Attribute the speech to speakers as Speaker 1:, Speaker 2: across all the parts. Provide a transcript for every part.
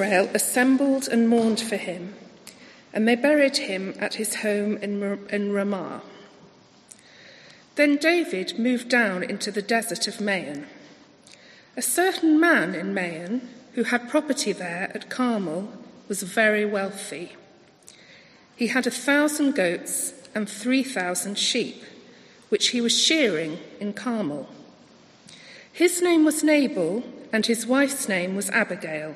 Speaker 1: Israel assembled and mourned for him, and they buried him at his home in Ramah. Then David moved down into the desert of Maon. A certain man in Maon, who had property there at Carmel, was very wealthy. He had a thousand goats and three thousand sheep, which he was shearing in Carmel. His name was Nabal, and his wife's name was Abigail.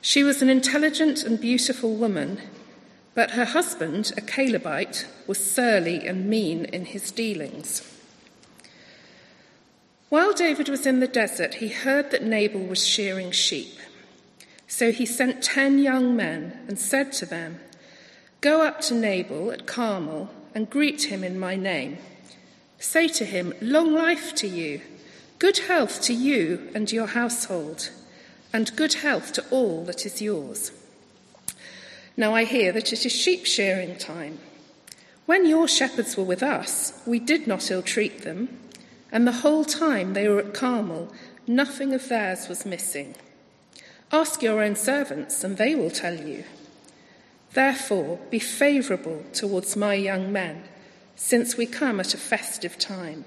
Speaker 1: She was an intelligent and beautiful woman, but her husband, a Calebite, was surly and mean in his dealings. While David was in the desert, he heard that Nabal was shearing sheep. So he sent ten young men and said to them, Go up to Nabal at Carmel and greet him in my name. Say to him, Long life to you, good health to you and your household and good health to all that is yours. Now I hear that it is sheep shearing time. When your shepherds were with us, we did not ill treat them, and the whole time they were at Carmel, nothing of theirs was missing. Ask your own servants, and they will tell you. Therefore, be favourable towards my young men, since we come at a festive time.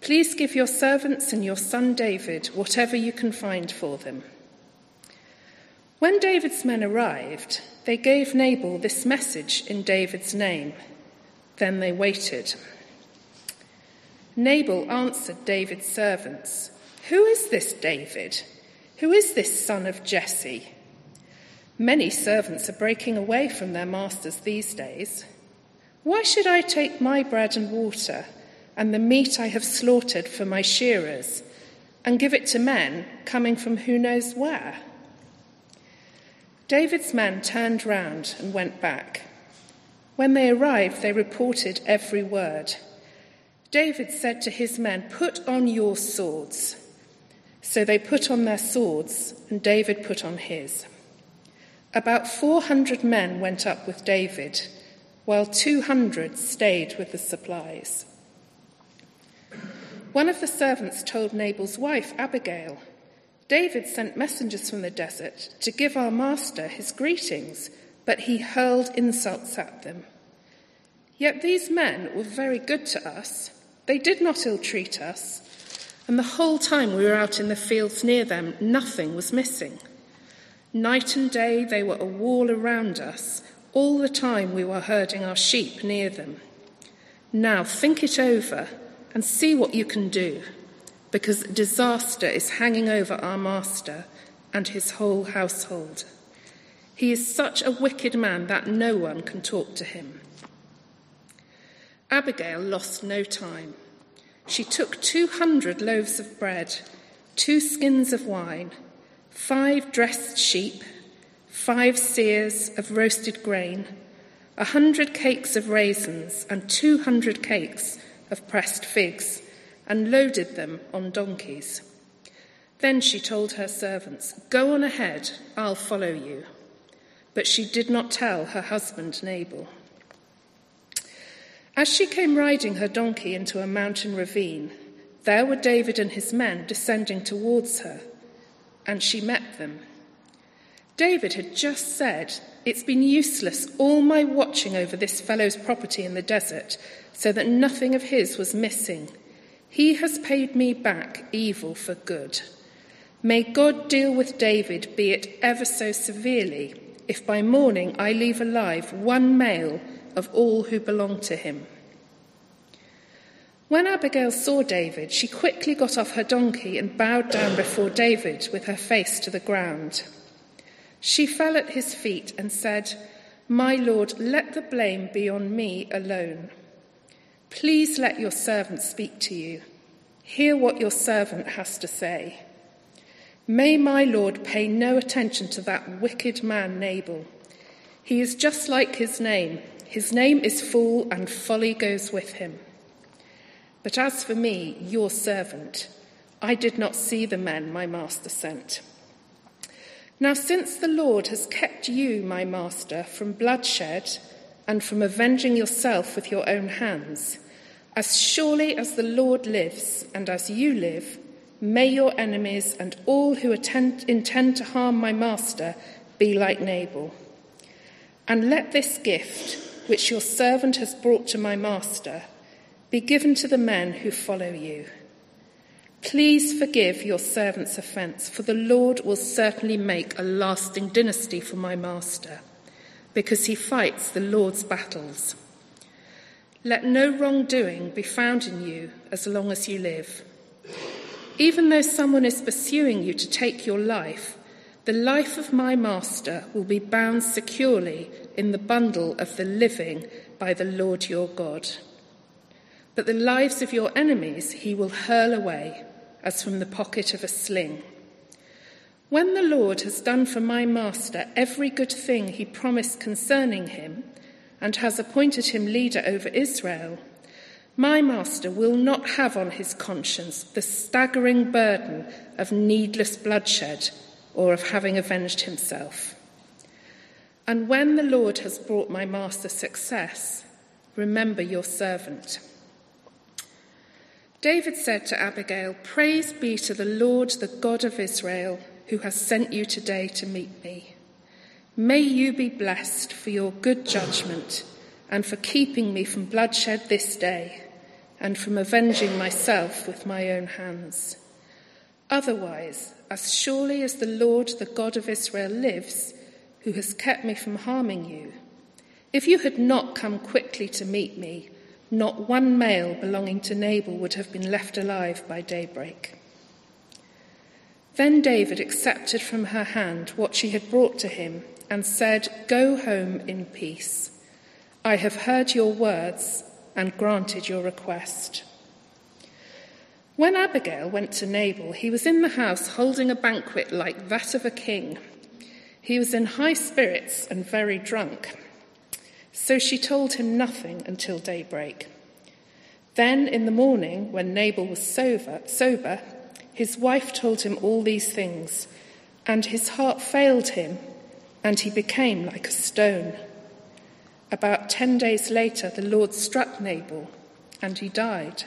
Speaker 1: Please give your servants and your son David whatever you can find for them. When David's men arrived, they gave Nabal this message in David's name. Then they waited. Nabal answered David's servants, Who is this David? Who is this son of Jesse? Many servants are breaking away from their masters these days. Why should I take my bread and water? And the meat I have slaughtered for my shearers, and give it to men coming from who knows where. David's men turned round and went back. When they arrived, they reported every word. David said to his men, Put on your swords. So they put on their swords, and David put on his. About 400 men went up with David, while 200 stayed with the supplies. One of the servants told Nabal's wife, Abigail, David sent messengers from the desert to give our master his greetings, but he hurled insults at them. Yet these men were very good to us. They did not ill treat us, and the whole time we were out in the fields near them, nothing was missing. Night and day they were a wall around us, all the time we were herding our sheep near them. Now think it over and see what you can do, because disaster is hanging over our master and his whole household. He is such a wicked man that no one can talk to him. Abigail lost no time. She took 200 loaves of bread, two skins of wine, five dressed sheep, five seahs of roasted grain, a hundred cakes of raisins, and 200 cakes of pressed figs and loaded them on donkeys. Then she told her servants, Go on ahead, I'll follow you. But she did not tell her husband Nabal. As she came riding her donkey into a mountain ravine, there were David and his men descending towards her, and she met them. David had just said, It's been useless all my watching over this fellow's property in the desert so that nothing of his was missing. He has paid me back evil for good. May God deal with David, be it ever so severely, if by morning I leave alive one male of all who belong to him. When Abigail saw David, she quickly got off her donkey and bowed down before David with her face to the ground. She fell at his feet and said, My Lord, let the blame be on me alone. Please let your servant speak to you. Hear what your servant has to say. May my Lord pay no attention to that wicked man, Nabal. He is just like his name. His name is Fool, and folly goes with him. But as for me, your servant, I did not see the men my master sent. Now, since the Lord has kept you, my master, from bloodshed, and from avenging yourself with your own hands. As surely as the Lord lives and as you live, May your enemies and all who attend, intend to harm my master be like Nabal. And let this gift, which your servant has brought to my master, be given to the men who follow you. Please forgive your servant's offence, for the Lord will certainly make a lasting dynasty for my master, because he fights the Lord's battles. Let no wrongdoing be found in you as long as you live. Even though someone is pursuing you to take your life, the life of my master will be bound securely in the bundle of the living by the Lord your God. But the lives of your enemies he will hurl away as from the pocket of a sling. When the Lord has done for my master every good thing he promised concerning him, and has appointed him leader over Israel, my master will not have on his conscience the staggering burden of needless bloodshed or of having avenged himself. And when the Lord has brought my master success, remember your servant. David said to Abigail, Praise be to the Lord, the God of Israel, who has sent you today to meet me. May you be blessed for your good judgment and for keeping me from bloodshed this day and from avenging myself with my own hands. Otherwise, as surely as the Lord, the God of Israel, lives, who has kept me from harming you, if you had not come quickly to meet me, not one male belonging to Nabal would have been left alive by daybreak. Then David accepted from her hand what she had brought to him and said, Go home in peace. I have heard your words and granted your request. When Abigail went to Nabal, he was in the house holding a banquet like that of a king. He was in high spirits and very drunk. So she told him nothing until daybreak. Then in the morning, when Nabal was sober, sober, his wife told him all these things, and his heart failed him, and he became like a stone. About ten days later, the Lord struck Nabal, and he died.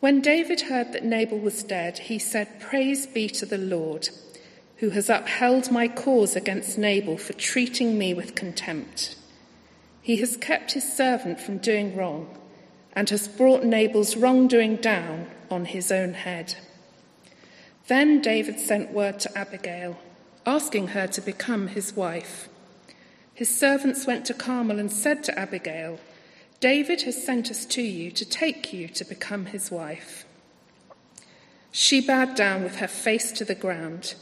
Speaker 1: When David heard that Nabal was dead, he said, Praise be to the Lord, who has upheld my cause against Nabal for treating me with contempt. He has kept his servant from doing wrong and has brought Nabal's wrongdoing down on his own head. Then David sent word to Abigail, asking her to become his wife. His servants went to Carmel and said to Abigail, David has sent us to you to take you to become his wife. She bowed down with her face to the ground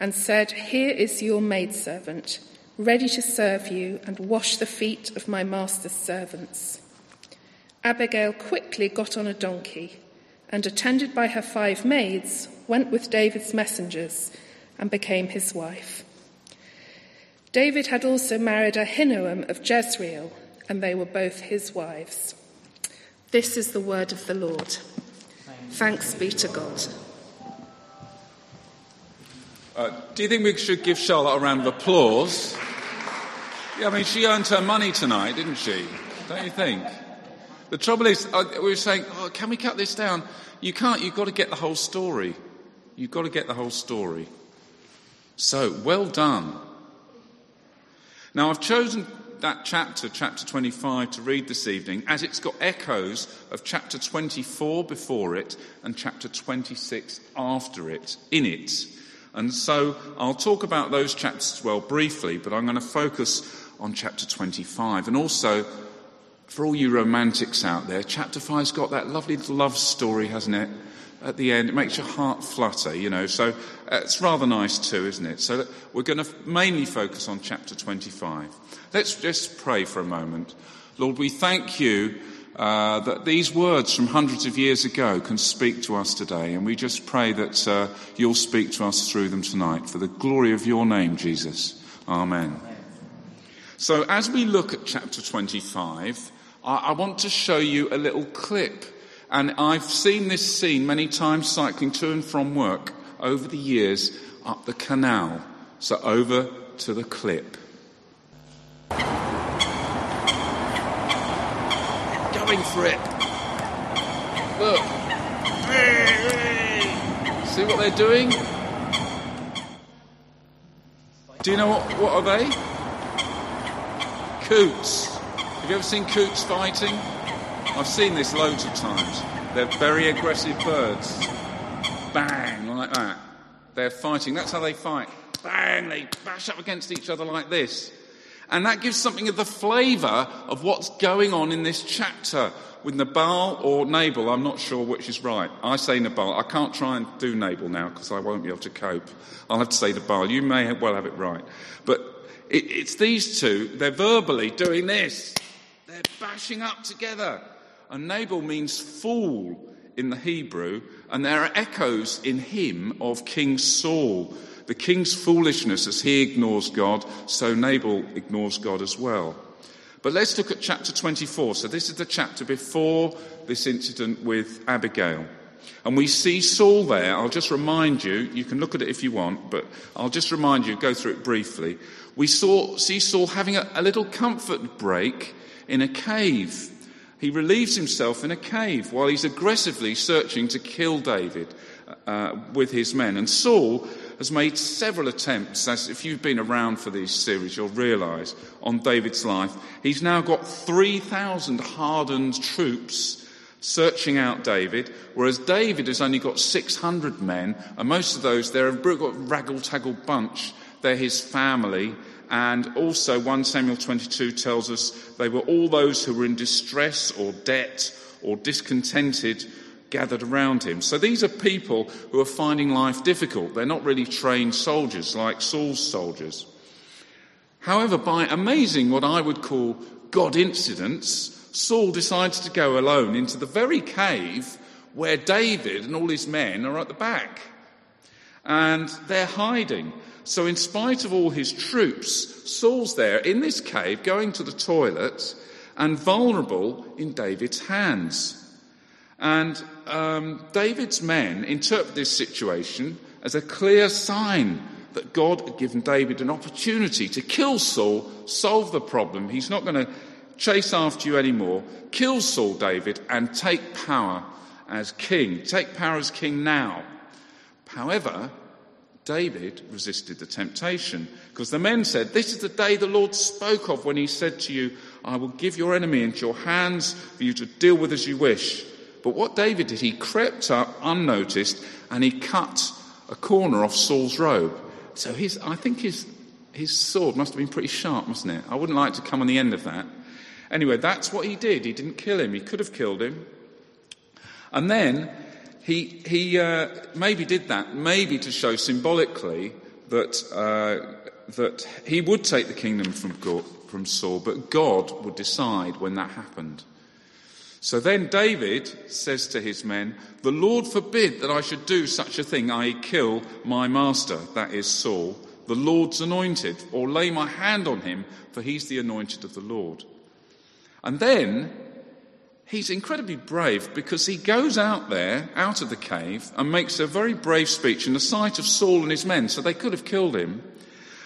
Speaker 1: and said, Here is your maidservant, ready to serve you and wash the feet of my master's servants. Abigail quickly got on a donkey and, attended by her five maids, went with David's messengers and became his wife. David had also married Ahinoam of Jezreel, and they were both his wives. This is the word of the Lord. Thanks be to God.
Speaker 2: Uh, do you think we should give Charlotte a round of applause? Yeah, I mean, she earned her money tonight, didn't she? Don't you think? The trouble is, uh, we were saying, oh, can we cut this down? You can't, you've got to get the whole story. You've got to get the whole story. So, well done. Now, I've chosen that chapter, chapter 25, to read this evening as it's got echoes of chapter 24 before it and chapter 26 after it, in it. And so I'll talk about those chapters as well briefly, but I'm going to focus on chapter 25. And also, for all you romantics out there, chapter 5's got that lovely love story, hasn't it? at the end. It makes your heart flutter, you know. So it's rather nice too, isn't it? So we're going to mainly focus on chapter 25. Let's just pray for a moment. Lord, we thank you uh, that these words from hundreds of years ago can speak to us today. And we just pray that uh, you'll speak to us through them tonight for the glory of your name, Jesus. Amen. So as we look at chapter 25, I, I want to show you a little clip and I've seen this scene many times cycling to and from work over the years up the canal. So over to the clip. For it. Look. See what they're doing? Do you know what, what are they? Coots. Have you ever seen coots fighting? I've seen this loads of times. They're very aggressive birds. Bang, like that. They're fighting. That's how they fight. Bang, they bash up against each other like this. And that gives something of the flavour of what's going on in this chapter with Nabal or Nabal. I'm not sure which is right. I say Nabal. I can't try and do Nabal now because I won't be able to cope. I'll have to say Nabal. You may well have it right. But it, it's these two. They're verbally doing this. They're bashing up together. And Nabal means fool in the Hebrew, and there are echoes in him of King Saul. The king's foolishness as he ignores God, so Nabal ignores God as well. But let's look at chapter 24. So this is the chapter before this incident with Abigail. And we see Saul there. I'll just remind you, you can look at it if you want, but I'll just remind you, go through it briefly. We saw, see Saul having a, a little comfort break in a cave. He relieves himself in a cave while he's aggressively searching to kill David uh, with his men. And Saul has made several attempts, as if you've been around for these series, you'll realise, on David's life. He's now got 3,000 hardened troops searching out David, whereas David has only got 600 men, and most of those, they're a raggle-taggle bunch. They're his family, and also 1 Samuel 22 tells us they were all those who were in distress or debt or discontented gathered around him. So these are people who are finding life difficult. They're not really trained soldiers like Saul's soldiers. However, by amazing what I would call God incidents, Saul decides to go alone into the very cave where David and all his men are at the back. And they're hiding. So, in spite of all his troops, Saul's there in this cave going to the toilet and vulnerable in David's hands. And um, David's men interpret this situation as a clear sign that God had given David an opportunity to kill Saul, solve the problem. He's not going to chase after you anymore. Kill Saul, David, and take power as king. Take power as king now. However, David resisted the temptation because the men said, This is the day the Lord spoke of when he said to you, I will give your enemy into your hands for you to deal with as you wish. But what David did, he crept up unnoticed and he cut a corner off Saul's robe. So his, I think his, his sword must have been pretty sharp, mustn't it? I wouldn't like to come on the end of that. Anyway, that's what he did. He didn't kill him. He could have killed him. And then he, he uh, maybe did that, maybe to show symbolically that, uh, that he would take the kingdom from, from Saul, but God would decide when that happened. So then David says to his men, The Lord forbid that I should do such a thing, i.e., kill my master, that is Saul, the Lord's anointed, or lay my hand on him, for he's the anointed of the Lord. And then he's incredibly brave because he goes out there, out of the cave, and makes a very brave speech in the sight of Saul and his men, so they could have killed him.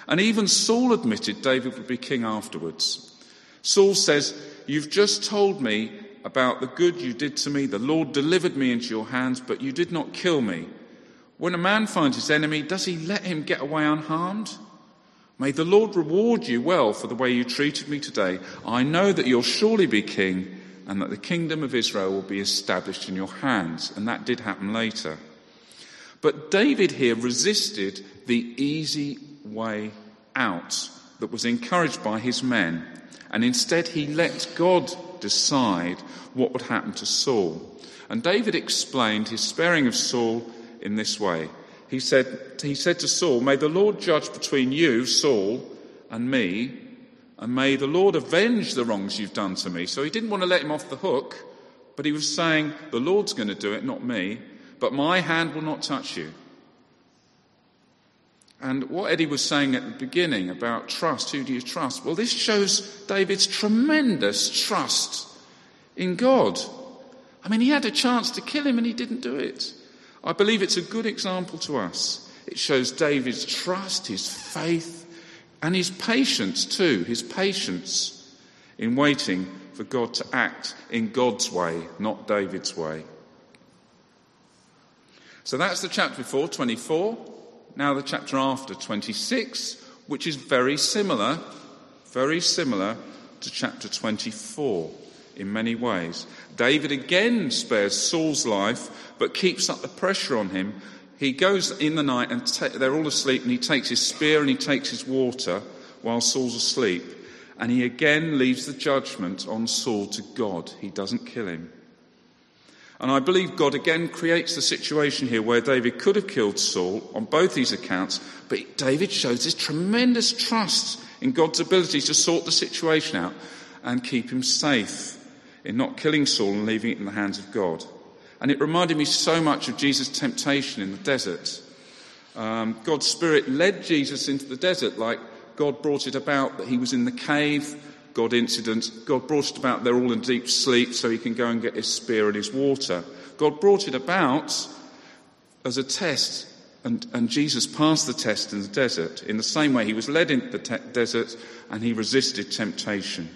Speaker 2: And even Saul admitted David would be king afterwards. Saul says, You've just told me about the good you did to me. The Lord delivered me into your hands, but you did not kill me. When a man finds his enemy, does he let him get away unharmed? May the Lord reward you well for the way you treated me today. I know that you'll surely be king and that the kingdom of Israel will be established in your hands. And that did happen later. But David here resisted the easy way out that was encouraged by his men. And instead he let God decide what would happen to Saul. And David explained his sparing of Saul in this way. He said, he said to Saul, May the Lord judge between you, Saul, and me, and may the Lord avenge the wrongs you've done to me. So he didn't want to let him off the hook, but he was saying, The Lord's going to do it, not me, but my hand will not touch you. And what Eddie was saying at the beginning about trust, who do you trust? Well, this shows David's tremendous trust in God. I mean, he had a chance to kill him and he didn't do it. I believe it's a good example to us. It shows David's trust, his faith, and his patience too, his patience in waiting for God to act in God's way, not David's way. So that's the chapter before, 24. Now the chapter after, 26, which is very similar, very similar to chapter 24 in many ways. David again spares Saul's life, but keeps up the pressure on him. He goes in the night and ta- they're all asleep, and he takes his spear and he takes his water while Saul's asleep. And he again leaves the judgment on Saul to God. He doesn't kill him. And I believe God again creates the situation here where David could have killed Saul on both these accounts, but David shows this tremendous trust in God's ability to sort the situation out and keep him safe in not killing Saul and leaving it in the hands of God. And it reminded me so much of Jesus' temptation in the desert. Um, God's Spirit led Jesus into the desert like God brought it about that he was in the cave, God incident. God brought it about they're all in deep sleep so he can go and get his spear and his water. God brought it about as a test, and, and Jesus passed the test in the desert. In the same way, he was led into the te- desert and he resisted temptation.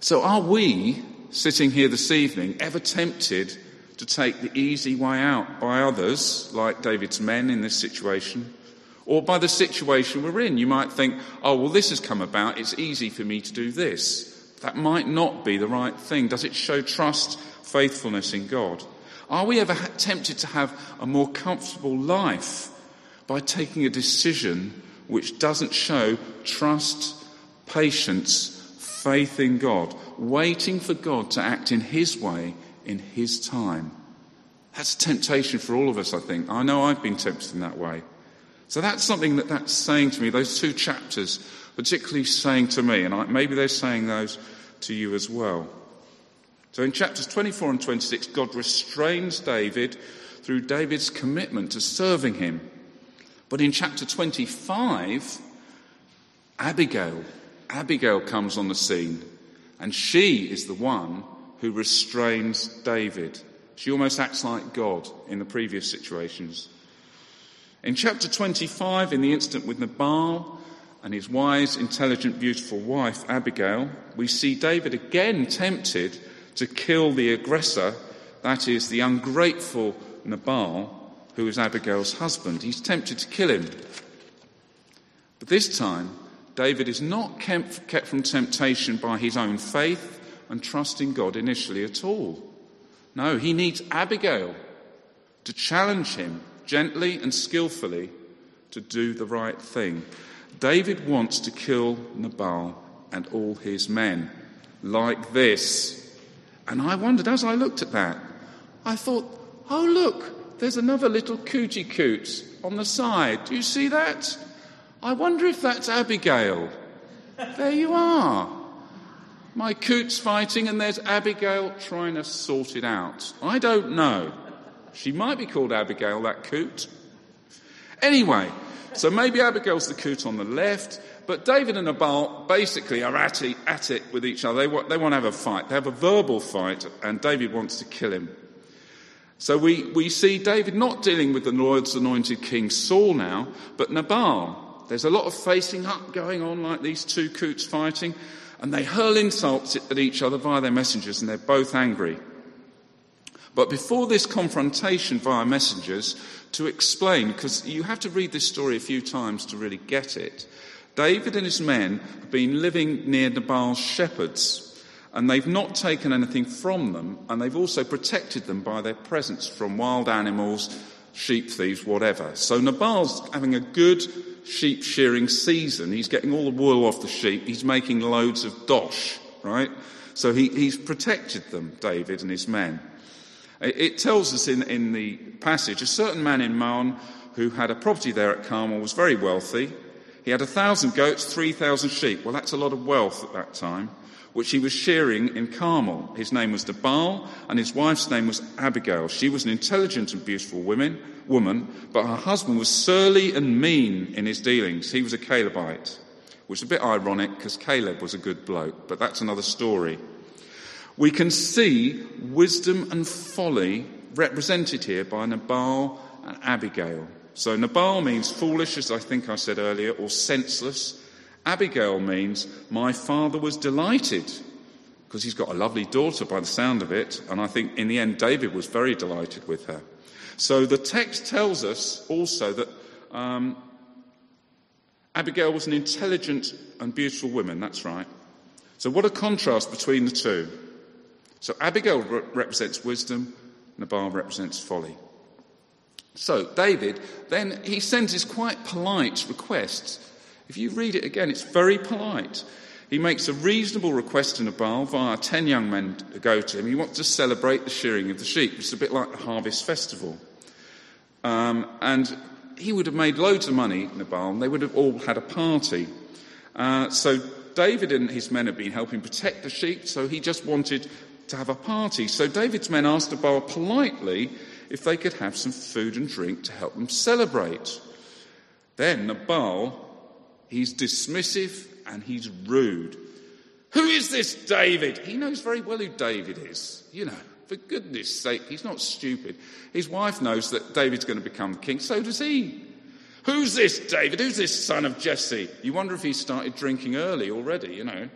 Speaker 2: So, are we, sitting here this evening, ever tempted to take the easy way out by others, like David's men in this situation? Or by the situation we're in? You might think, oh, well, this has come about, it's easy for me to do this. That might not be the right thing. Does it show trust, faithfulness in God? Are we ever tempted to have a more comfortable life by taking a decision which doesn't show trust, patience, faith in God, waiting for God to act in His way, in His time. That's a temptation for all of us, I think. I know I've been tempted in that way. So that's something that that's saying to me, those two chapters, particularly saying to me, and I, maybe they're saying those to you as well. So in chapters 24 and 26, God restrains David through David's commitment to serving him. But in chapter 25, Abigail Abigail comes on the scene, and she is the one who restrains David. She almost acts like God in the previous situations. In chapter 25, in the incident with Nabal and his wise, intelligent, beautiful wife, Abigail, we see David again tempted to kill the aggressor, that is, the ungrateful Nabal, who is Abigail's husband. He's tempted to kill him. But this time, David is not kept from temptation by his own faith and trust in God initially at all. No, he needs Abigail to challenge him gently and skillfully to do the right thing. David wants to kill Nabal and all his men like this. And I wondered as I looked at that, I thought, oh, look, there's another little cootie coot on the side. Do you see that? I wonder if that's Abigail. There you are. My coot's fighting, and there's Abigail trying to sort it out. I don't know. She might be called Abigail, that coot. Anyway, so maybe Abigail's the coot on the left, but David and Nabal basically are at it, at it with each other. They want, they want to have a fight. They have a verbal fight, and David wants to kill him. So we, we see David not dealing with the Lord's anointed king Saul now, but Nabal. There's a lot of facing up going on, like these two coots fighting, and they hurl insults at each other via their messengers, and they're both angry. But before this confrontation via messengers, to explain, because you have to read this story a few times to really get it, David and his men have been living near Nabal's shepherds, and they've not taken anything from them, and they've also protected them by their presence from wild animals, sheep thieves, whatever. So Nabal's having a good sheep shearing season. He's getting all the wool off the sheep. He's making loads of dosh, right? So he, he's protected them, David and his men. It, tells us in, in the passage a certain man in Maon who had a property there at Carmel was very wealthy. He had a thousand goats, three thousand sheep. Well, that's a lot of wealth at that time, which he was shearing in Carmel. His name was Nabal, and his wife's name was Abigail. She was an intelligent and beautiful woman woman, but her husband was surly and mean in his dealings. He was a Calebite, which is a bit ironic because Caleb was a good bloke, but that's another story. We can see wisdom and folly represented here by Nabal and Abigail. So Nabal means foolish, as I think I said earlier, or senseless. Abigail means my father was delighted because he's got a lovely daughter by the sound of it, and I think in the end David was very delighted with her. So the text tells us also that um, Abigail was an intelligent and beautiful woman, that's right. So, what a contrast between the two. So, Abigail re- represents wisdom, Nabal represents folly. So, David, then he sends his quite polite request. If you read it again, it's very polite. He makes a reasonable request to Nabal via 10 young men to go to him. He wants to celebrate the shearing of the sheep. It's a bit like the harvest festival. Um, and he would have made loads of money, Nabal, and they would have all had a party. Uh, so David and his men had been helping protect the sheep, so he just wanted to have a party. So David's men asked Nabal politely if they could have some food and drink to help them celebrate. Then Nabal, he's dismissive and he's rude. Who is this David? He knows very well who David is. You know, for goodness sake, he's not stupid. His wife knows that David's going to become king, so does he. Who's this David? Who's this son of Jesse? You wonder if he started drinking early already, you know.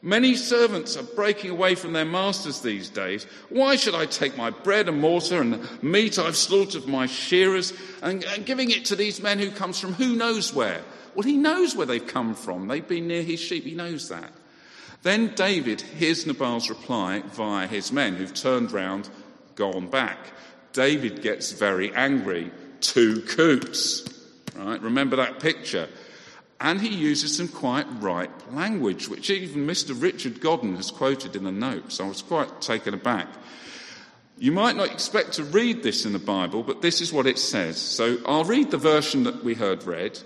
Speaker 2: Many servants are breaking away from their masters these days. Why should I take my bread and mortar and the meat I've slaughtered my shearers and, and giving it to these men who comes from who knows where? Well, he knows where they've come from. They've been near his sheep. He knows that. Then David hears Nabal's reply via his men who've turned round, gone back. David gets very angry. Two coots. Right? Remember that picture. And he uses some quite ripe language, which even Mr. Richard Godden has quoted in the notes. I was quite taken aback. You might not expect to read this in the Bible, but this is what it says. So I'll read the version that we heard read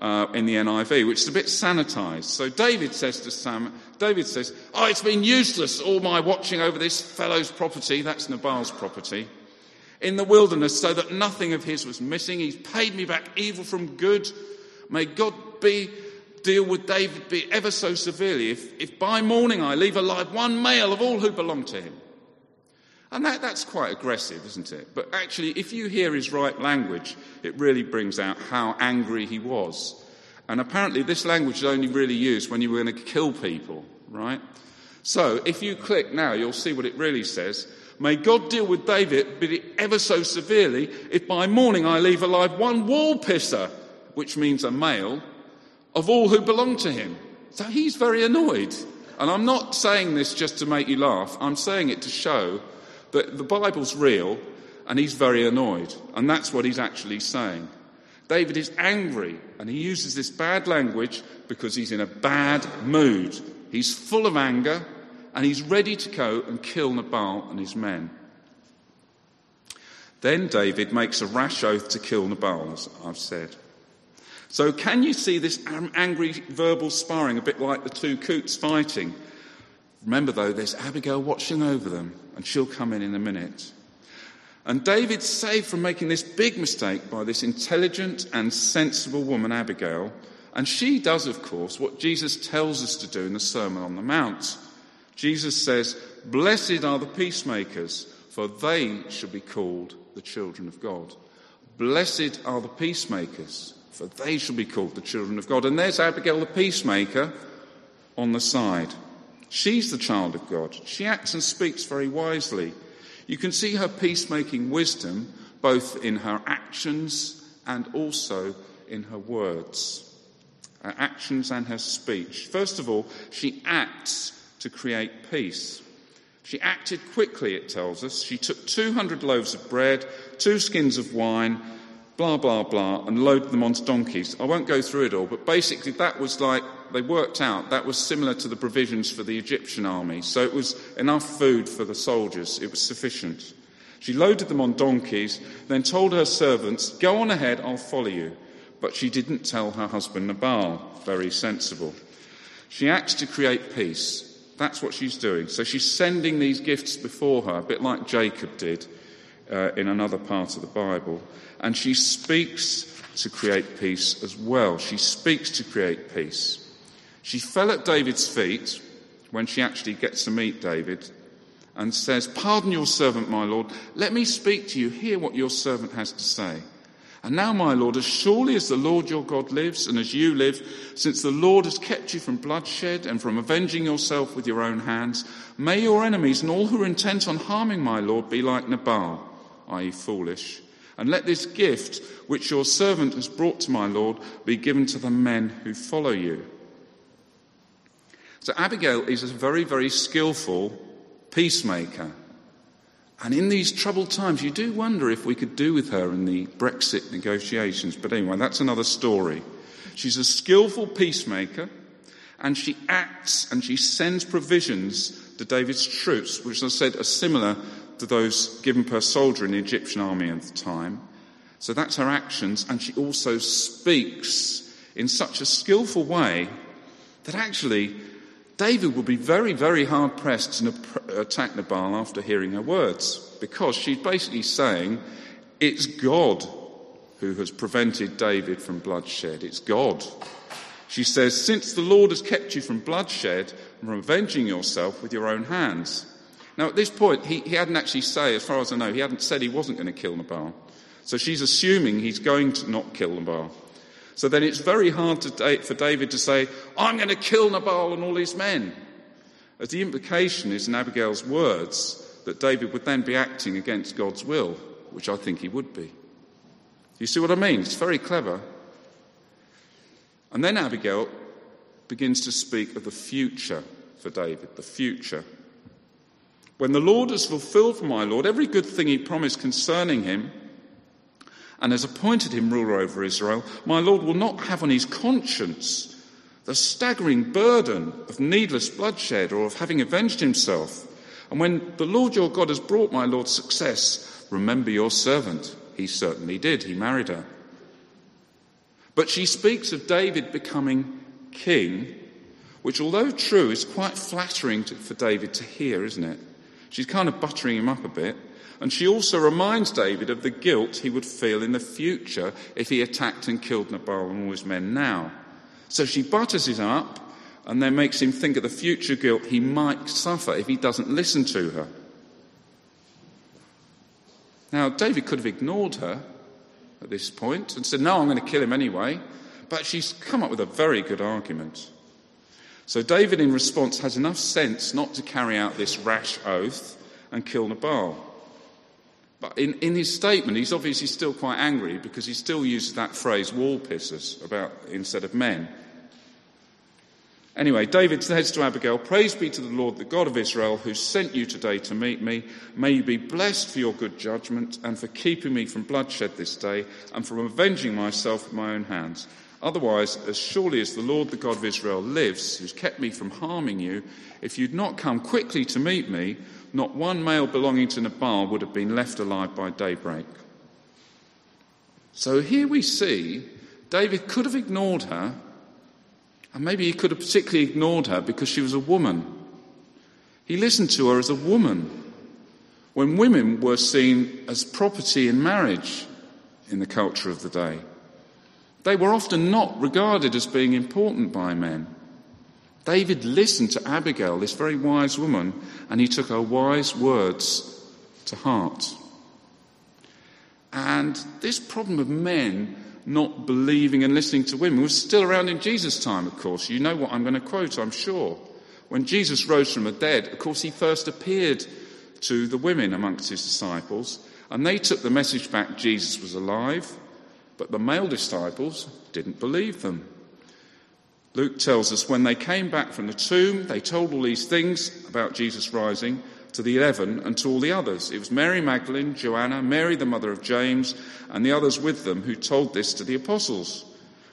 Speaker 2: uh, in the NIV, which is a bit sanitized. So David says to Sam, David says, Oh, it's been useless, all my watching over this fellow's property, that's Nabal's property, in the wilderness, so that nothing of his was missing. He's paid me back evil from good. May God be deal with David be ever so severely if, if by morning I leave alive one male of all who belong to him. And that, that's quite aggressive, isn't it? But actually, if you hear his right language, it really brings out how angry he was. And apparently, this language is only really used when you were going to kill people, right? So, if you click now, you'll see what it really says. May God deal with David be ever so severely if by morning I leave alive one wall pisser, which means a male, of all who belong to him. So he's very annoyed. And I'm not saying this just to make you laugh, I'm saying it to show that the Bible's real and he's very annoyed. And that's what he's actually saying. David is angry and he uses this bad language because he's in a bad mood. He's full of anger and he's ready to go and kill Nabal and his men. Then David makes a rash oath to kill Nabal, as I've said. So, can you see this angry verbal sparring a bit like the two coots fighting? Remember, though, there's Abigail watching over them, and she'll come in in a minute. And David's saved from making this big mistake by this intelligent and sensible woman, Abigail. And she does, of course, what Jesus tells us to do in the Sermon on the Mount. Jesus says, Blessed are the peacemakers, for they shall be called the children of God. Blessed are the peacemakers, for they shall be called the children of God. And there's Abigail the peacemaker on the side. She's the child of God. She acts and speaks very wisely. You can see her peacemaking wisdom both in her actions and also in her words. Her actions and her speech. First of all, she acts to create peace. She acted quickly, it tells us. She took 200 loaves of bread, two skins of wine, blah, blah, blah, and loaded them onto donkeys. I won't go through it all, but basically that was like they worked out that was similar to the provisions for the Egyptian army. So it was enough food for the soldiers. It was sufficient. She loaded them on donkeys, then told her servants, Go on ahead, I'll follow you. But she didn't tell her husband Nabal. Very sensible. She acts to create peace. That's what she's doing. So she's sending these gifts before her, a bit like Jacob did uh, in another part of the Bible. And she speaks to create peace as well. She speaks to create peace. She fell at David's feet when she actually gets to meet David and says, Pardon your servant, my lord. Let me speak to you. Hear what your servant has to say. And now, my Lord, as surely as the Lord your God lives and as you live, since the Lord has kept you from bloodshed and from avenging yourself with your own hands, may your enemies and all who are intent on harming my Lord be like Nabal, i.e., foolish. And let this gift which your servant has brought to my Lord be given to the men who follow you. So Abigail is a very, very skillful peacemaker. And in these troubled times, you do wonder if we could do with her in the Brexit negotiations. But anyway, that's another story. She's a skillful peacemaker, and she acts and she sends provisions to David's troops, which, as I said, are similar to those given per soldier in the Egyptian army at the time. So that's her actions, and she also speaks in such a skillful way that actually David would be very, very hard pressed to attack Nabal after hearing her words, because she's basically saying it's God who has prevented David from bloodshed. It's God. She says, Since the Lord has kept you from bloodshed from avenging yourself with your own hands. Now, at this point, he, he hadn't actually said, as far as I know, he hadn't said he wasn't going to kill Nabal. So she's assuming he's going to not kill Nabal. So then it's very hard to, for David to say, I'm going to kill Nabal and all his men. As the implication is in Abigail's words that David would then be acting against God's will, which I think he would be. You see what I mean? It's very clever. And then Abigail begins to speak of the future for David, the future. When the Lord has fulfilled for my Lord every good thing he promised concerning him, and has appointed him ruler over Israel, my Lord will not have on his conscience the staggering burden of needless bloodshed or of having avenged himself. And when the Lord your God has brought my Lord success, remember your servant. He certainly did. He married her. But she speaks of David becoming king, which, although true, is quite flattering to, for David to hear, isn't it? She's kind of buttering him up a bit. And she also reminds David of the guilt he would feel in the future if he attacked and killed Nabal and all his men now. So she butters him up and then makes him think of the future guilt he might suffer if he doesn't listen to her. Now, David could have ignored her at this point and said, No, I'm going to kill him anyway. But she's come up with a very good argument. So David, in response, has enough sense not to carry out this rash oath and kill Nabal. But in, in his statement, he's obviously still quite angry because he still uses that phrase, wall pissers, about, instead of men. Anyway, David says to Abigail, Praise be to the Lord, the God of Israel, who sent you today to meet me. May you be blessed for your good judgment and for keeping me from bloodshed this day and from avenging myself with my own hands. Otherwise, as surely as the Lord, the God of Israel, lives, who's kept me from harming you, if you'd not come quickly to meet me, not one male belonging to Nabal would have been left alive by daybreak. So here we see David could have ignored her, and maybe he could have particularly ignored her because she was a woman. He listened to her as a woman when women were seen as property in marriage in the culture of the day. They were often not regarded as being important by men. David listened to Abigail, this very wise woman, and he took her wise words to heart. And this problem of men not believing and listening to women was still around in Jesus' time, of course. You know what I'm going to quote, I'm sure. When Jesus rose from the dead, of course, he first appeared to the women amongst his disciples, and they took the message back Jesus was alive, but the male disciples didn't believe them. Luke tells us when they came back from the tomb, they told all these things about Jesus rising to the eleven and to all the others. It was Mary Magdalene, Joanna, Mary the mother of James, and the others with them who told this to the apostles.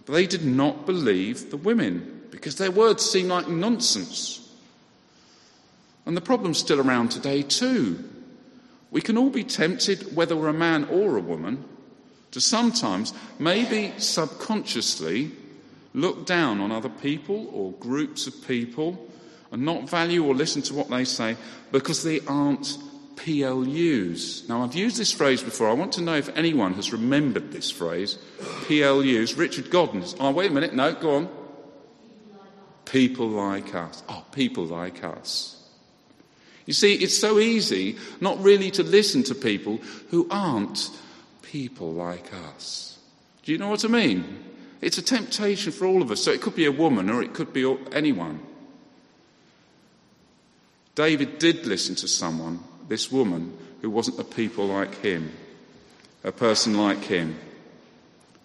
Speaker 2: But they did not believe the women because their words seemed like nonsense. And the problem's still around today, too. We can all be tempted, whether we're a man or a woman, to sometimes, maybe subconsciously, look down on other people or groups of people and not value or listen to what they say because they aren't PLUs. Now, I've used this phrase before. I want to know if anyone has remembered this phrase, PLUs. Richard Godden. Oh, wait a minute. No, go on. People like us. Oh, people like us. You see, it's so easy not really to listen to people who aren't people like us. Do you know what I mean? It's a temptation for all of us. So it could be a woman or it could be anyone. David did listen to someone, this woman, who wasn't a people like him, a person like him.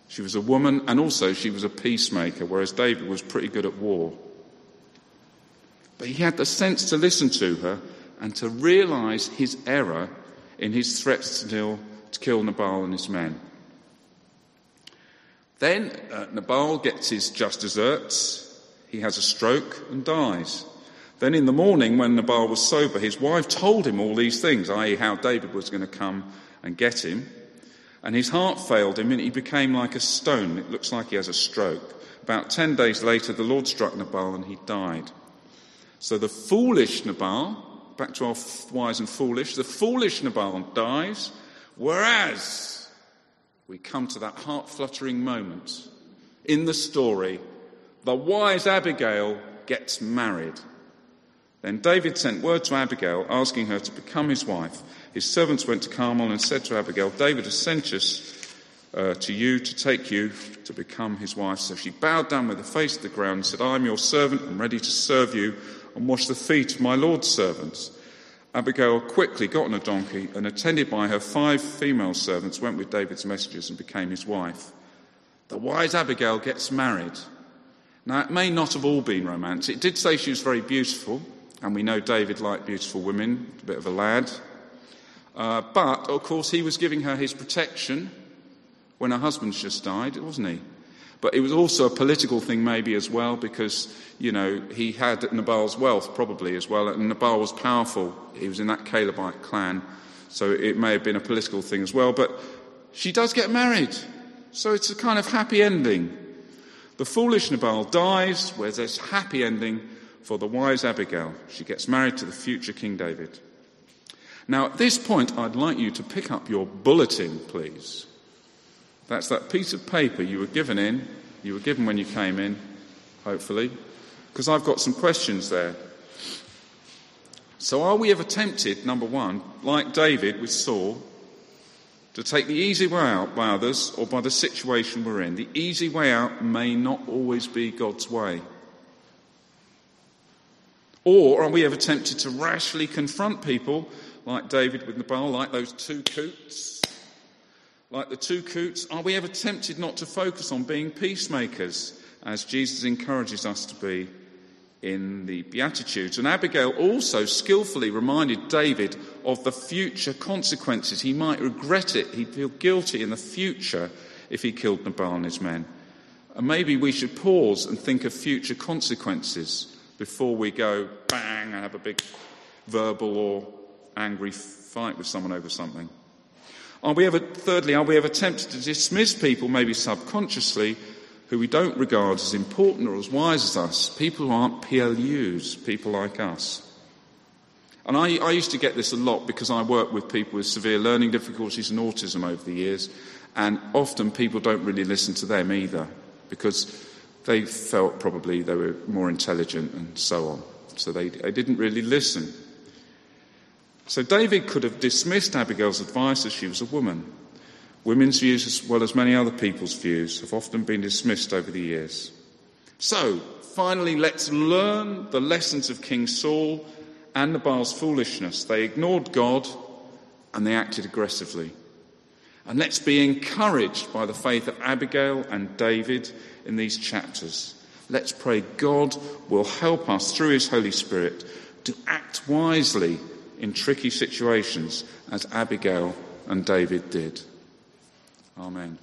Speaker 2: She was a woman and also she was a peacemaker, whereas David was pretty good at war. But he had the sense to listen to her and to realize his error in his threats to, to kill Nabal and his men. Then uh, Nabal gets his just desserts. He has a stroke and dies. Then in the morning, when Nabal was sober, his wife told him all these things, i.e., how David was going to come and get him. And his heart failed him, and he became like a stone. It looks like he has a stroke. About ten days later, the Lord struck Nabal, and he died. So the foolish Nabal, back to our wise and foolish, the foolish Nabal dies, whereas we come to that heart fluttering moment in the story, the wise Abigail gets married. Then David sent word to Abigail asking her to become his wife. His servants went to Carmel and said to Abigail, David has sent us uh, to you to take you to become his wife. So she bowed down with her face to the ground and said, I am your servant and ready to serve you and wash the feet of my Lord's servants. Abigail quickly got on a donkey and, attended by her five female servants, went with David's messengers and became his wife. The wise Abigail gets married. Now, it may not have all been romance. It did say she was very beautiful. And we know David liked beautiful women, a bit of a lad. Uh, but, of course, he was giving her his protection when her husband's just died, wasn't he? But it was also a political thing, maybe as well, because, you know, he had Nabal's wealth probably as well, and Nabal was powerful. He was in that Calebite clan, so it may have been a political thing as well. But she does get married, so it's a kind of happy ending. The foolish Nabal dies, where there's happy ending for the wise Abigail. She gets married to the future King David. Now, at this point, I'd like you to pick up your bulletin, please. That's that piece of paper you were given in, you were given when you came in, hopefully, because I've got some questions there. So, are we ever tempted, number one, like David with Saul, to take the easy way out by others or by the situation we're in? The easy way out may not always be God's way. Or are we ever tempted to rashly confront people like David with Nabal, like those two coots? Like the two coots, are we ever tempted not to focus on being peacemakers as Jesus encourages us to be in the Beatitudes? And Abigail also skillfully reminded David of the future consequences. He might regret it, he'd feel guilty in the future if he killed Nabal and his men. And maybe we should pause and think of future consequences before we go bang and have a big verbal or angry fight with someone over something? Are we ever, thirdly, are we ever tempted to dismiss people, maybe subconsciously, who we don't regard as important or as wise as us? People who aren't PLUs, people like us. And I, I used to get this a lot because I work with people with severe learning difficulties and autism over the years, and often people don't really listen to them either because they felt probably they were more intelligent and so on. So they, they didn't really listen. So David could have dismissed Abigail's advice as she was a woman. Women's views, as well as many other people's views, have often been dismissed over the years. So, finally, let's learn the lessons of King Saul and Nabal's foolishness. They ignored God and they acted aggressively. And let's be encouraged by the faith of Abigail and David in these chapters. Let's pray God will help us through His Holy Spirit to act wisely in tricky situations as Abigail and David did. Amen.